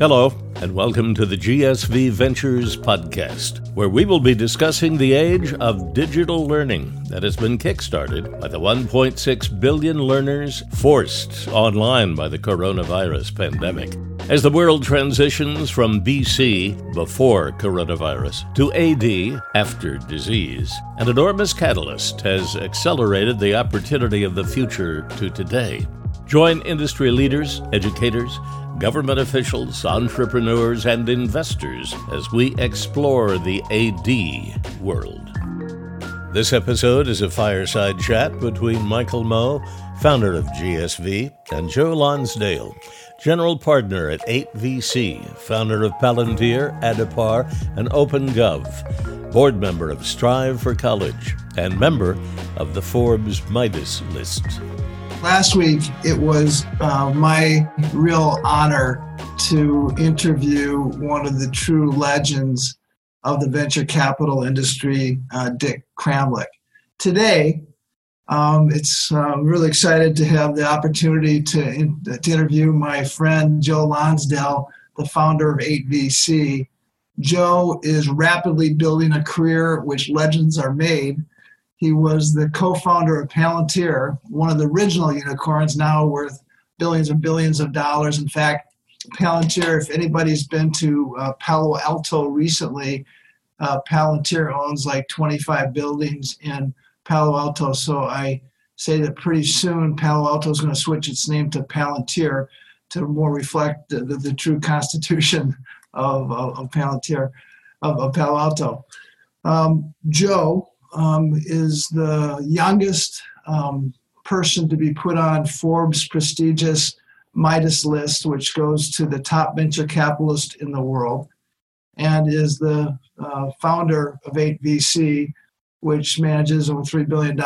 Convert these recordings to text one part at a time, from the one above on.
Hello, and welcome to the GSV Ventures podcast, where we will be discussing the age of digital learning that has been kickstarted by the 1.6 billion learners forced online by the coronavirus pandemic. As the world transitions from BC, before coronavirus, to AD, after disease, an enormous catalyst has accelerated the opportunity of the future to today. Join industry leaders, educators, government officials, entrepreneurs, and investors as we explore the AD world. This episode is a fireside chat between Michael Moe, founder of GSV, and Joe Lonsdale, general partner at 8VC, founder of Palantir, Addepar, and OpenGov, board member of Strive for College, and member of the Forbes Midas list. Last week, it was uh, my real honor to interview one of the true legends of the venture capital industry, uh, Dick Kramlich. Today, um, it's I'm really excited to have the opportunity to, in, to interview my friend Joe Lonsdale, the founder of 8VC. Joe is rapidly building a career which legends are made he was the co-founder of Palantir, one of the original unicorns, now worth billions and billions of dollars. In fact, Palantir, if anybody's been to uh, Palo Alto recently, uh, Palantir owns like 25 buildings in Palo Alto. So I say that pretty soon Palo Alto is going to switch its name to Palantir to more reflect the, the, the true constitution of, of, of Palantir, of, of Palo Alto. Um, Joe um, is the youngest um, person to be put on Forbes' prestigious Midas list, which goes to the top venture capitalist in the world, and is the uh, founder of 8VC, which manages over $3 billion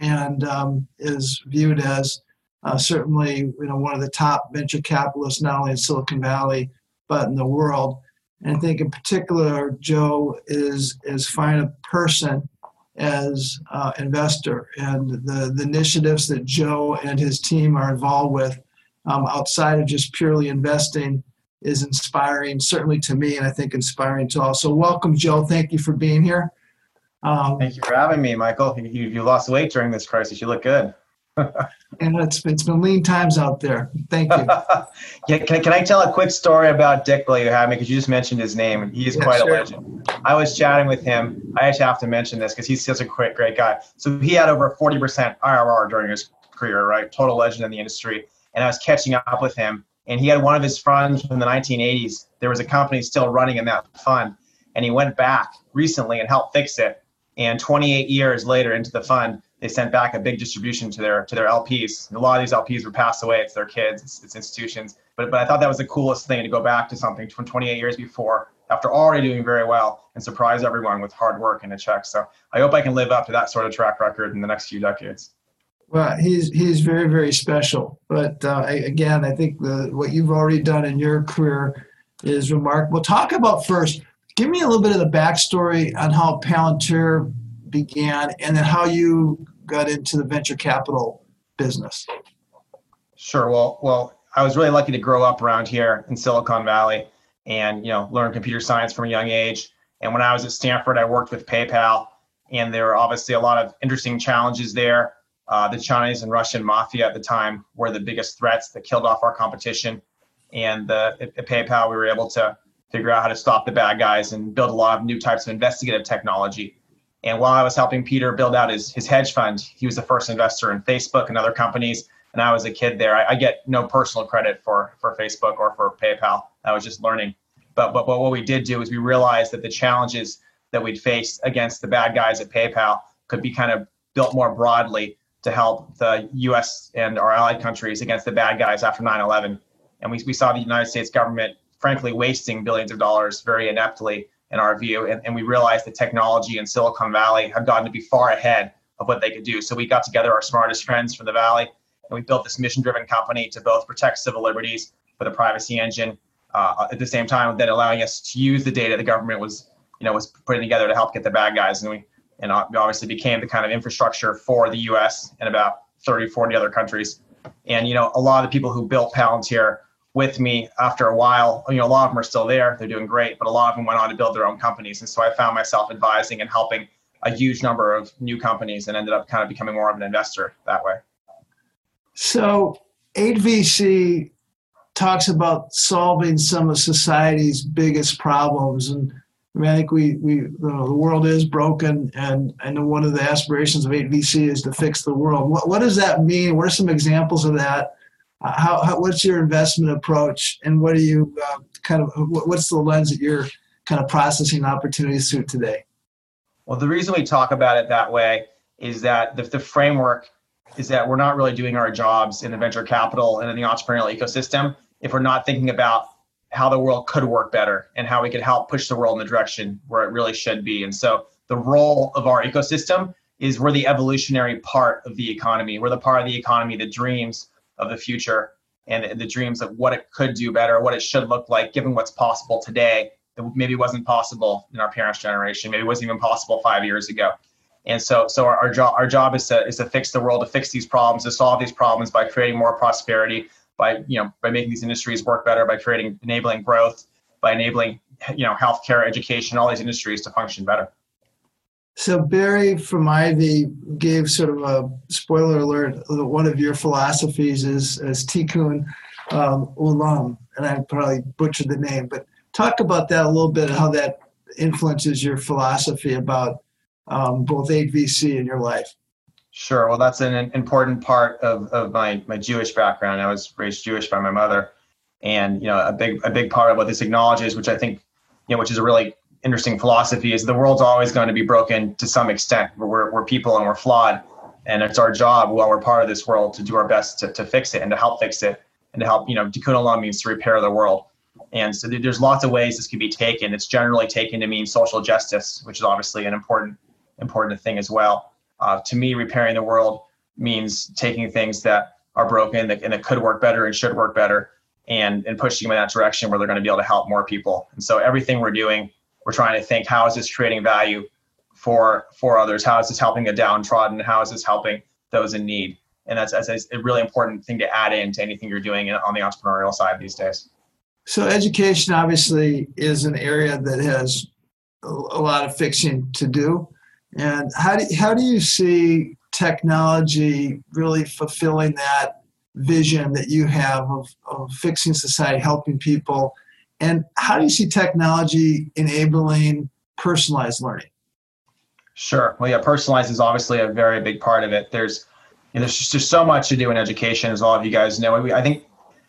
and um, is viewed as uh, certainly you know, one of the top venture capitalists, not only in Silicon Valley, but in the world. And I think in particular, Joe is as fine a person as uh, investor and the, the initiatives that Joe and his team are involved with um, outside of just purely investing is inspiring, certainly to me, and I think inspiring to all. So, welcome, Joe. Thank you for being here. Um, Thank you for having me, Michael. You, you lost weight during this crisis. You look good. and it's it's been lean times out there. Thank you. yeah, can, can I tell a quick story about Dick while you have me? Because you just mentioned his name, and he is yeah, quite sure. a legend. I was chatting with him. I actually have to mention this because he's such a great great guy. So he had over 40% IRR during his career, right? Total legend in the industry. And I was catching up with him, and he had one of his funds from the 1980s. There was a company still running in that fund, and he went back recently and helped fix it. And 28 years later into the fund, they sent back a big distribution to their to their LPs. And a lot of these LPs were passed away. It's their kids, it's, it's institutions. But but I thought that was the coolest thing to go back to something from 28 years before, after already doing very well, and surprise everyone with hard work and a check. So I hope I can live up to that sort of track record in the next few decades. Well, he's he's very very special. But uh, again, I think the what you've already done in your career is remarkable. Talk about first. Give me a little bit of the backstory on how Palantir began, and then how you got into the venture capital business? Sure. Well, well, I was really lucky to grow up around here in Silicon Valley, and you know, learn computer science from a young age. And when I was at Stanford, I worked with PayPal, and there were obviously a lot of interesting challenges there. Uh, the Chinese and Russian mafia at the time were the biggest threats that killed off our competition. And uh, at, at PayPal, we were able to figure out how to stop the bad guys and build a lot of new types of investigative technology and while I was helping Peter build out his, his hedge fund, he was the first investor in Facebook and other companies. And I was a kid there. I, I get no personal credit for, for Facebook or for PayPal. I was just learning. But, but, but what we did do is we realized that the challenges that we'd faced against the bad guys at PayPal could be kind of built more broadly to help the US and our allied countries against the bad guys after 9 11. And we, we saw the United States government, frankly, wasting billions of dollars very ineptly in our view. And, and we realized that technology in Silicon Valley had gotten to be far ahead of what they could do. So we got together our smartest friends from the Valley and we built this mission driven company to both protect civil liberties with a privacy engine uh, at the same time then allowing us to use the data the government was you know was putting together to help get the bad guys and we and obviously became the kind of infrastructure for the US and about 30 40 other countries and you know a lot of the people who built Palantir with me after a while. You know, a lot of them are still there; they're doing great, but a lot of them went on to build their own companies. And so I found myself advising and helping a huge number of new companies, and ended up kind of becoming more of an investor that way. So, 8VC talks about solving some of society's biggest problems, and I mean, I think we, we you know, the world is broken, and know one of the aspirations of 8VC is to fix the world. What, what does that mean? What are some examples of that? Uh, how, how what's your investment approach, and what are you uh, kind of what's the lens that you're kind of processing opportunities through today? Well, the reason we talk about it that way is that the, the framework is that we're not really doing our jobs in the venture capital and in the entrepreneurial ecosystem if we're not thinking about how the world could work better and how we could help push the world in the direction where it really should be. And so the role of our ecosystem is we're the evolutionary part of the economy. We're the part of the economy that dreams of the future and the dreams of what it could do better, what it should look like, given what's possible today that maybe wasn't possible in our parents' generation, maybe wasn't even possible five years ago. And so, so our, our job, our job is to is to fix the world, to fix these problems, to solve these problems by creating more prosperity, by you know by making these industries work better by creating enabling growth by enabling you know healthcare education all these industries to function better. So barry from ivy gave sort of a spoiler alert that one of your philosophies is as tikkun um, olam and i probably butchered the name but talk about that a little bit how that influences your philosophy about um, both 8vc and your life Sure. Well, that's an important part of, of my, my Jewish background. I was raised Jewish by my mother. And, you know, a big, a big part of what this acknowledges, which I think, you know, which is a really interesting philosophy is the world's always going to be broken to some extent. We're, we're people and we're flawed. And it's our job while we're part of this world to do our best to, to fix it and to help fix it and to help, you know, tikkun olam means to repair the world. And so there's lots of ways this could be taken. It's generally taken to mean social justice, which is obviously an important, important thing as well. Uh, to me, repairing the world means taking things that are broken that, and that could work better and should work better and, and pushing them in that direction where they're going to be able to help more people. And so everything we're doing, we're trying to think, how is this creating value for, for others? How is this helping the downtrodden? How is this helping those in need? And that's, that's a really important thing to add into anything you're doing on the entrepreneurial side these days. So education obviously is an area that has a lot of fixing to do. And how do, how do you see technology really fulfilling that vision that you have of, of fixing society, helping people? And how do you see technology enabling personalized learning? Sure. Well, yeah, personalized is obviously a very big part of it. There's you know, there's just there's so much to do in education, as all of you guys know. I think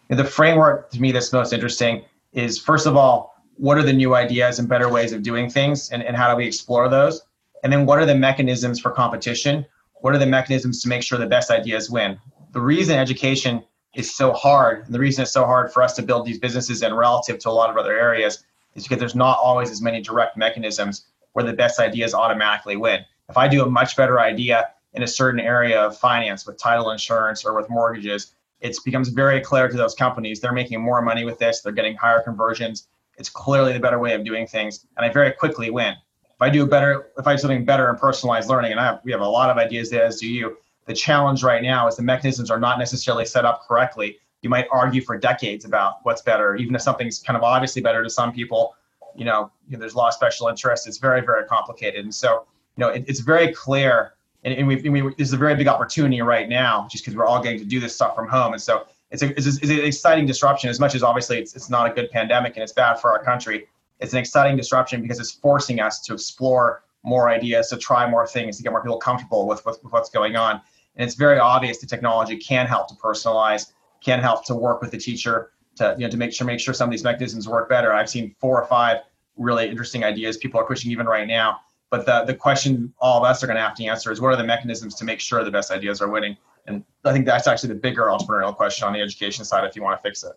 the framework to me that's most interesting is first of all, what are the new ideas and better ways of doing things, and, and how do we explore those? And then what are the mechanisms for competition? What are the mechanisms to make sure the best ideas win? The reason education is so hard, and the reason it's so hard for us to build these businesses and relative to a lot of other areas is because there's not always as many direct mechanisms where the best ideas automatically win. If I do a much better idea in a certain area of finance with title insurance or with mortgages, it becomes very clear to those companies they're making more money with this, they're getting higher conversions. It's clearly the better way of doing things, and I very quickly win if I do a better, if I do something better in personalized learning, and I have, we have a lot of ideas there, as do you. The challenge right now is the mechanisms are not necessarily set up correctly. You might argue for decades about what's better, even if something's kind of obviously better to some people. You know, you know there's a lot of special interest. It's very, very complicated, and so you know, it, it's very clear. And, and we, we, this is a very big opportunity right now, just because we're all getting to do this stuff from home, and so it's, a, it's, a, it's an exciting disruption. As much as obviously it's, it's not a good pandemic and it's bad for our country, it's an exciting disruption because it's forcing us to explore more ideas, to try more things, to get more people comfortable with, with, with what's going on. And it's very obvious the technology can help to personalize, can help to work with the teacher to you know to make sure make sure some of these mechanisms work better. I've seen four or five really interesting ideas people are pushing even right now. But the the question all of us are going to have to answer is what are the mechanisms to make sure the best ideas are winning? And I think that's actually the bigger entrepreneurial question on the education side if you want to fix it.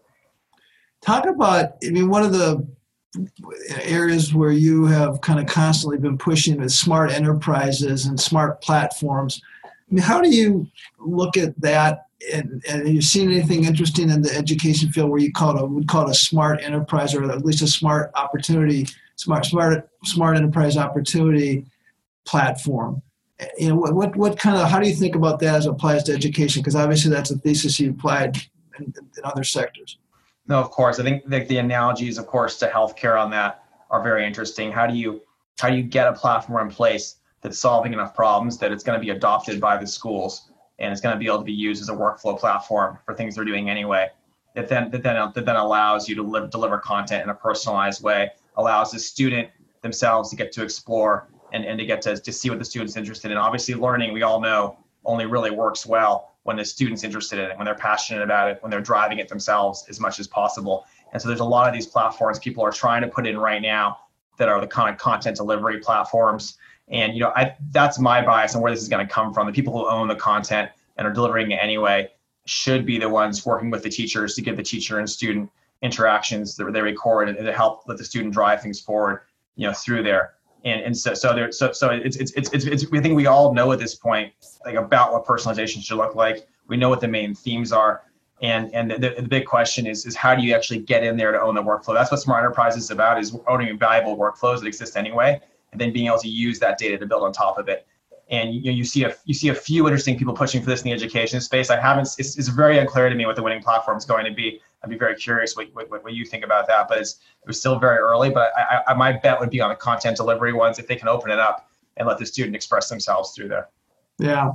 Talk about I mean one of the areas where you have kind of constantly been pushing with smart enterprises and smart platforms. I mean, how do you look at that? And, and have you seen anything interesting in the education field where you call it a, would call it a smart enterprise or at least a smart opportunity, smart smart smart enterprise opportunity platform? You know, what what, what kind of how do you think about that as it applies to education? Because obviously that's a thesis you applied in, in other sectors. No, of course. I think the, the analogies, of course, to healthcare on that are very interesting. How do you how do you get a platform in place that's solving enough problems that it's going to be adopted by the schools and it's going to be able to be used as a workflow platform for things they're doing anyway? That then that then that then allows you to live, deliver content in a personalized way, allows the student themselves to get to explore and, and to get to, to see what the student's interested in. Obviously, learning we all know only really works well when the student's interested in it, when they're passionate about it, when they're driving it themselves as much as possible. And so there's a lot of these platforms people are trying to put in right now that are the kind of content delivery platforms. And you know, I that's my bias on where this is going to come from. The people who own the content and are delivering it anyway should be the ones working with the teachers to give the teacher and student interactions that they record and to help let the student drive things forward, you know, through there and and so so there so so it's it's it's it's, I think we all know at this point like about what personalization should look like. We know what the main themes are, and and the, the big question is is how do you actually get in there to own the workflow? That's what Smart Enterprise is about: is owning valuable workflows that exist anyway, and then being able to use that data to build on top of it. And you, know, you see a you see a few interesting people pushing for this in the education space. I haven't. It's, it's very unclear to me what the winning platform is going to be. I'd be very curious what, what, what you think about that. But it's, it was still very early. But I, I, my bet would be on the content delivery ones if they can open it up and let the student express themselves through there. Yeah.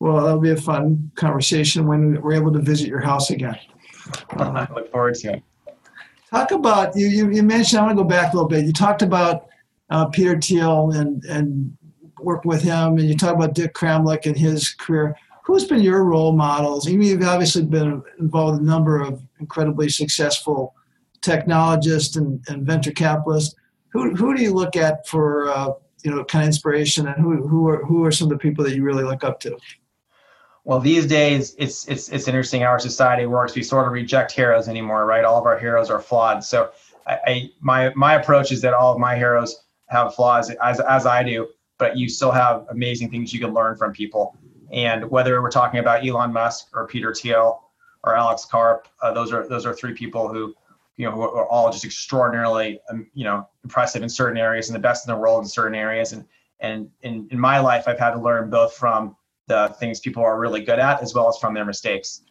Well, that'll be a fun conversation when we're able to visit your house again. I look forward to it. Talk about you. You, you mentioned. I want to go back a little bit. You talked about uh, Peter Thiel and and work with him, and you talk about Dick Kramlich and his career who's been your role models? I mean, you've obviously been involved in a number of incredibly successful technologist and, and venture capitalist. Who, who do you look at for uh, you know kind of inspiration, and who who are who are some of the people that you really look up to? Well, these days it's it's it's interesting how our society works. We sort of reject heroes anymore, right? All of our heroes are flawed. So, I, I my my approach is that all of my heroes have flaws, as as I do, but you still have amazing things you can learn from people. And whether we're talking about Elon Musk or Peter Thiel or Alex Karp, uh, those are those are three people who, you know, who are all just extraordinarily, um, you know, impressive in certain areas and the best in the world in certain areas. And and in, in my life, I've had to learn both from the things people are really good at as well as from their mistakes.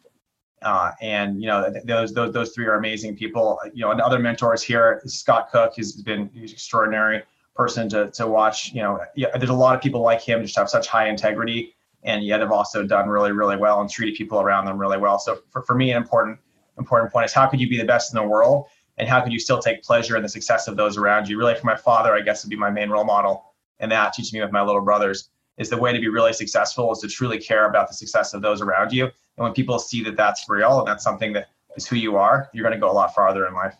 Uh, and you know those, those those three are amazing people. You know, and other mentors here, Scott Cook has been an extraordinary person to to watch. You know, yeah, there's a lot of people like him just have such high integrity and yet have also done really, really well and treated people around them really well. So for, for me, an important important point is how could you be the best in the world and how could you still take pleasure in the success of those around you? Really, for my father, I guess would be my main role model, and that teaching me with my little brothers is the way to be really successful is to truly care about the success of those around you. And when people see that that's real and that's something that is who you are, you're going to go a lot farther in life.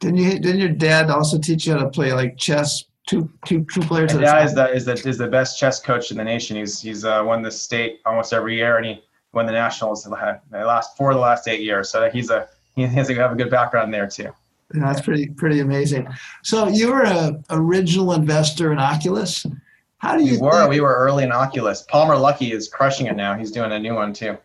Didn't you? Didn't your dad also teach you how to play like chess, two two two players. And yeah, is the is the is the best chess coach in the nation. He's he's uh, won the state almost every year, and he won the nationals the last four of the last eight years. So he's a he has to have a good background there too. Yeah, that's pretty pretty amazing. So you were a original investor in Oculus. How do you? We were think- we were early in Oculus. Palmer Luckey is crushing it now. He's doing a new one too.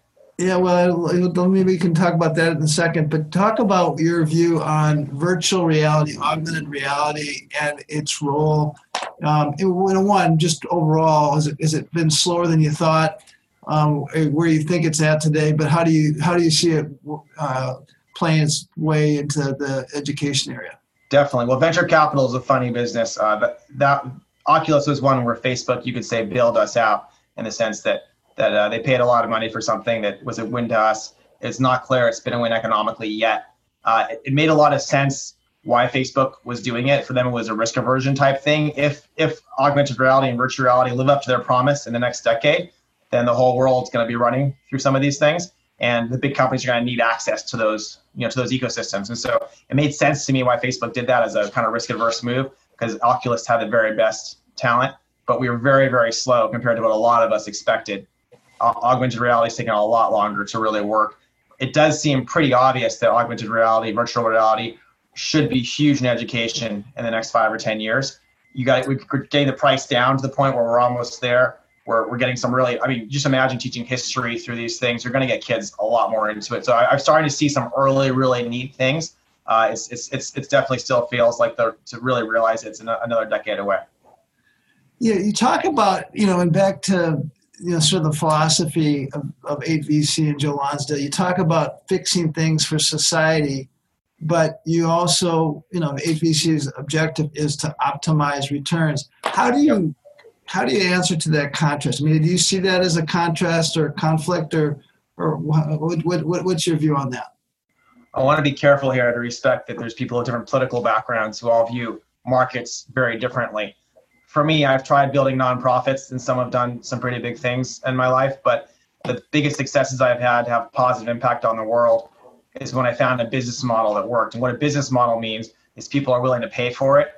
Yeah, well, maybe we can talk about that in a second. But talk about your view on virtual reality, augmented reality, and its role. Um, in one, just overall, has it, has it been slower than you thought? Um, where you think it's at today, but how do you how do you see it uh, playing its way into the education area? Definitely. Well, venture capital is a funny business. Uh, but that Oculus was one where Facebook, you could say, bailed us out in the sense that that uh, they paid a lot of money for something that was a win to us. It's not clear it's been a win economically yet. Uh, it, it, made a lot of sense why Facebook was doing it. For them, it was a risk aversion type thing. If if augmented reality and virtual reality live up to their promise in the next decade, then the whole world's going to be running through some of these things, and the big companies are going to need access to those you know to those ecosystems. And so it made sense to me why Facebook did that as a kind of risk averse move because Oculus had the very best talent, but we were very very slow compared to what a lot of us expected augmented reality is taking a lot longer to really work. It does seem pretty obvious that augmented reality, virtual reality, should be huge in education in the next five or ten years. You got we're getting the price down to the point where we're almost there. We're, we're getting some really, I mean, just imagine teaching history through these things. You're going to get kids a lot more into it. So I, am starting to see some early, really neat things. Uh, it's, it's, it's, it's definitely still feels like the, to really realize it's another decade away. Yeah, you talk about, you know, and back to you know, sort of the philosophy of, of 8VC and Joe Lonsdale. You talk about fixing things for society but you also, you know, 8VC's objective is to optimize returns. How do you how do you answer to that contrast? I mean, do you see that as a contrast or conflict, or or what, what, what what's your view on that? I want to be careful here to respect that there's people with different political backgrounds who all view markets very differently. For me, I've tried building nonprofits, and some have done some pretty big things in my life. But the biggest successes I've had have positive impact on the world is when I found a business model that worked. And what a business model means is people are willing to pay for it,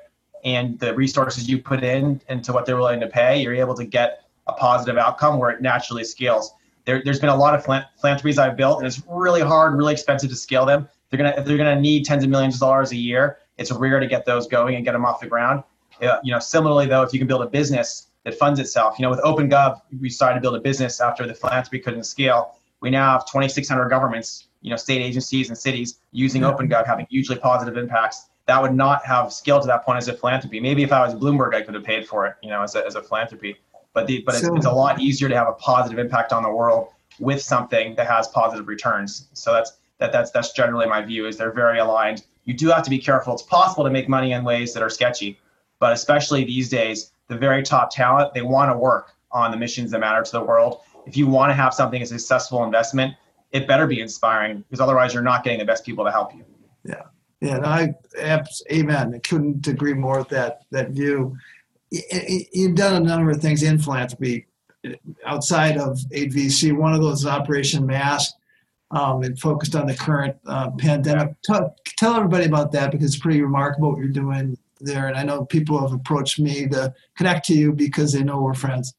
and the resources you put in into what they're willing to pay, you're able to get a positive outcome where it naturally scales. There, has been a lot of philanthropies I've built, and it's really hard, really expensive to scale them. They're gonna they're gonna need tens of millions of dollars a year. It's rare to get those going and get them off the ground. Uh, you know, similarly though, if you can build a business that funds itself, you know, with OpenGov, we started to build a business after the philanthropy couldn't scale. We now have 2,600 governments you know state agencies and cities using yeah. OpenGov having hugely positive impacts. That would not have scaled to that point as a philanthropy. Maybe if I was Bloomberg, I could have paid for it, you know, as a, as a philanthropy. But the but it's, it's a lot easier to have a positive impact on the world with something that has positive returns. So that's that that's that's generally my view. Is they're very aligned. You do have to be careful. It's possible to make money in ways that are sketchy, but especially these days, the very top talent they want to work on the missions that matter to the world. If you want to have something as a successful investment, it better be inspiring because otherwise you're not getting the best people to help you. Yeah. Yeah, and I, amen. I couldn't agree more with that that view. You've done a number of things in philanthropy outside of 8VC. One of those is Operation Mask. Um, it focused on the current uh, pandemic. Tell, tell everybody about that because it's pretty remarkable what you're doing there. And I know people have approached me to connect to you because they know we're friends.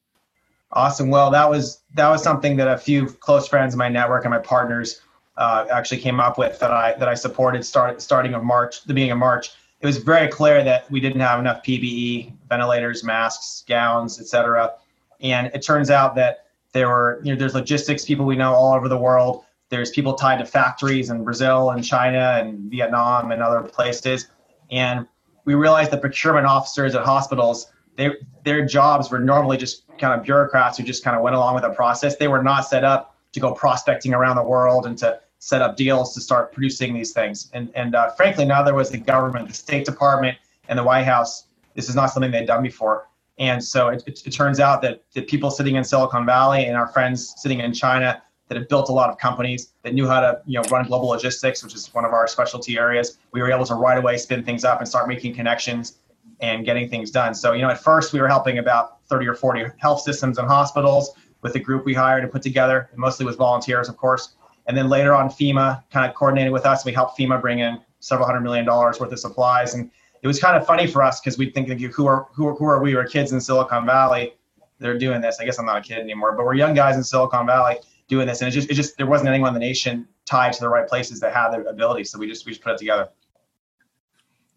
Awesome. Well, that was that was something that a few close friends in my network and my partners uh, actually came up with that I that I supported start, starting of March, the beginning of March. It was very clear that we didn't have enough PPE, ventilators, masks, gowns, etc. And it turns out that there were you know there's logistics people we know all over the world. There's people tied to factories in Brazil and China and Vietnam and other places. And we realized the procurement officers at hospitals they, their jobs were normally just kind of bureaucrats who just kind of went along with the process. They were not set up to go prospecting around the world and to set up deals to start producing these things. And, and uh, frankly, now there was the government, the State Department, and the White House. This is not something they'd done before. And so it, it, it turns out that the people sitting in Silicon Valley and our friends sitting in China that had built a lot of companies that knew how to you know run global logistics, which is one of our specialty areas. We were able to right away spin things up and start making connections and getting things done. So, you know, at first we were helping about 30 or 40 health systems and hospitals with a group we hired and put together, mostly with volunteers, of course. And then later on, FEMA kind of coordinated with us. We helped FEMA bring in several hundred million dollars worth of supplies. And it was kind of funny for us because we'd think, who are, who are, who are we? We're kids in Silicon Valley. They're doing this. I guess I'm not a kid anymore, but we're young guys in Silicon Valley doing this. And it just, it just, there wasn't anyone in the nation tied to the right places that had the ability. So we just, we just put it together.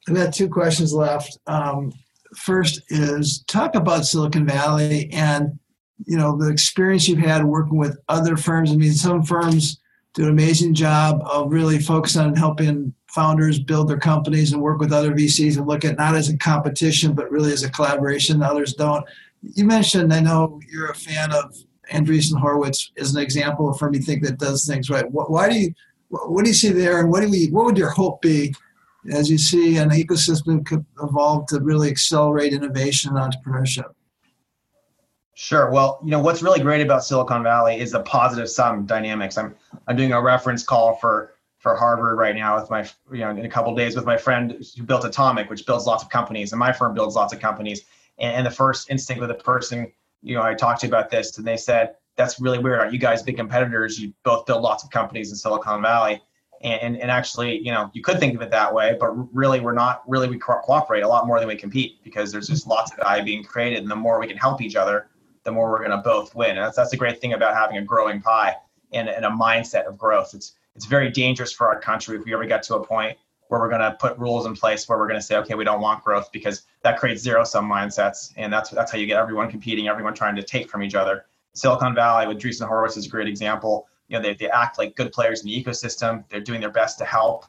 I've got two questions left. Um, first is talk about Silicon Valley and you know the experience you've had working with other firms. I mean, some firms do an amazing job of really focusing on helping founders build their companies and work with other VCs and look at not as a competition but really as a collaboration. Others don't. You mentioned, I know you're a fan of Andreessen Horowitz is an example of a firm you think that does things right. Why do you? What do you see there, and what do we? What would your hope be as you see an ecosystem could evolve to really accelerate innovation and entrepreneurship? Sure. Well, you know what's really great about Silicon Valley is the positive sum dynamics. I'm I'm doing a reference call for for Harvard right now with my you know in a couple days with my friend who built Atomic, which builds lots of companies, and my firm builds lots of companies. And, and the first instinct with a person you know I talked to you about this, and they said that's really weird. Are you guys big competitors? You both build lots of companies in Silicon Valley and, and actually you know you could think of it that way but really we're not really we cooperate a lot more than we compete because there's just lots of value being created and the more we can help each other the more we're going to both win and that's, that's the great thing about having a growing pie and, and a mindset of growth it's it's very dangerous for our country if we ever get to a point where we're going to put rules in place where we're going to say okay we don't want growth because that creates zero sum mindsets and that's that's how you get everyone competing everyone trying to take from each other. Silicon valley with Andreessen Horowitz is a great example. You know they, they act like good players in the ecosystem. They're doing their best to help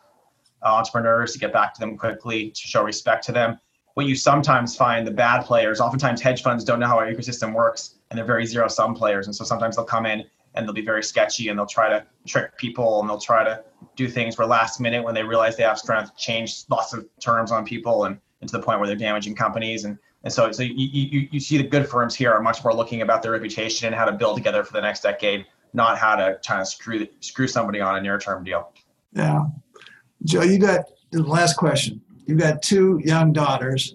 uh, entrepreneurs to get back to them quickly to show respect to them. What you sometimes find the bad players oftentimes hedge funds don't know how our ecosystem works and they're very zero sum players and so sometimes they'll come in and they'll be very sketchy and they'll try to trick people and they'll try to do things for last minute when they realize they have strength, change lots of terms on people and, and to the point where they're damaging companies. And, and so, so you, you, you see the good firms here are much more looking about their reputation and how to build together for the next decade, not how to try to screw, screw somebody on a near term deal. Yeah. Joe, you got the last question. You've got two young daughters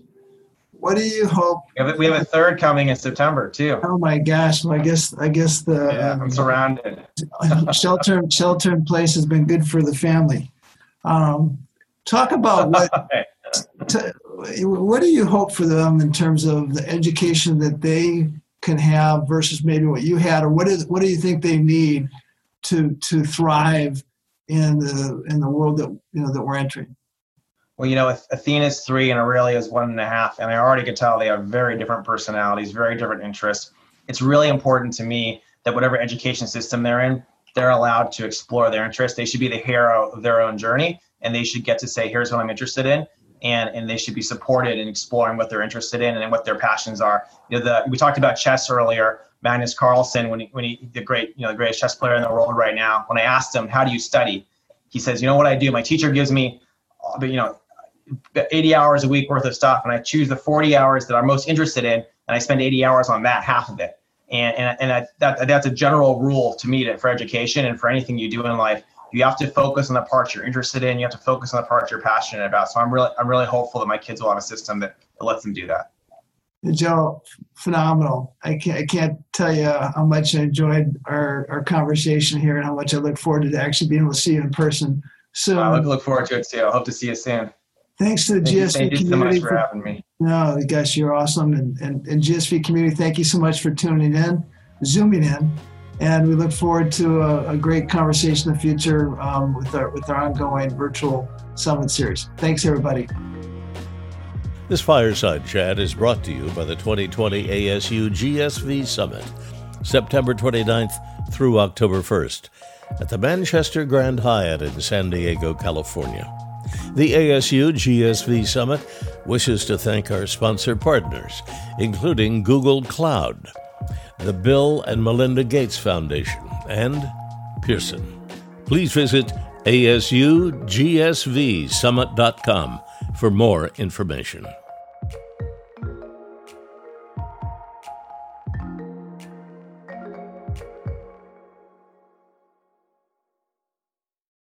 what do you hope? We have, we have a third coming in September too. Oh my gosh! Well, I guess I guess the yeah, I'm surrounded. shelter shelter in place has been good for the family. Um, talk about what. what do you hope for them in terms of the education that they can have versus maybe what you had, or what is what do you think they need to to thrive in the in the world that you know that we're entering? Well, you know, Athena's three and Aurelia's one and a half, and I already could tell they have very different personalities, very different interests. It's really important to me that whatever education system they're in, they're allowed to explore their interests. They should be the hero of their own journey, and they should get to say, "Here's what I'm interested in," and and they should be supported in exploring what they're interested in and what their passions are. You know, the we talked about chess earlier. Magnus Carlsen, when he, when he the great you know the greatest chess player in the world right now, when I asked him, "How do you study?" He says, "You know what I do? My teacher gives me, uh, you know, 80 hours a week worth of stuff and I choose the 40 hours that I'm most interested in and I spend 80 hours on that half of it. And, and, and I, that, that's a general rule to me that for education and for anything you do in life. You have to focus on the parts you're interested in. You have to focus on the parts you're passionate about. So I'm really, I'm really hopeful that my kids will have a system that, that lets them do that. Joe, phenomenal. I can't, I can't tell you how much I enjoyed our, our conversation here and how much I look forward to actually being able to see you in person. So I look, look forward to it too. I hope to see you soon. Thanks to the thank GSV you, thank community you so much for, for having me. No, guys, you're awesome. And, and, and GSV community, thank you so much for tuning in, zooming in. And we look forward to a, a great conversation in the future um, with, our, with our ongoing virtual summit series. Thanks, everybody. This fireside chat is brought to you by the 2020 ASU GSV Summit, September 29th through October 1st at the Manchester Grand Hyatt in San Diego, California. The ASU GSV Summit wishes to thank our sponsor partners, including Google Cloud, the Bill and Melinda Gates Foundation, and Pearson. Please visit ASUGSVSummit.com for more information.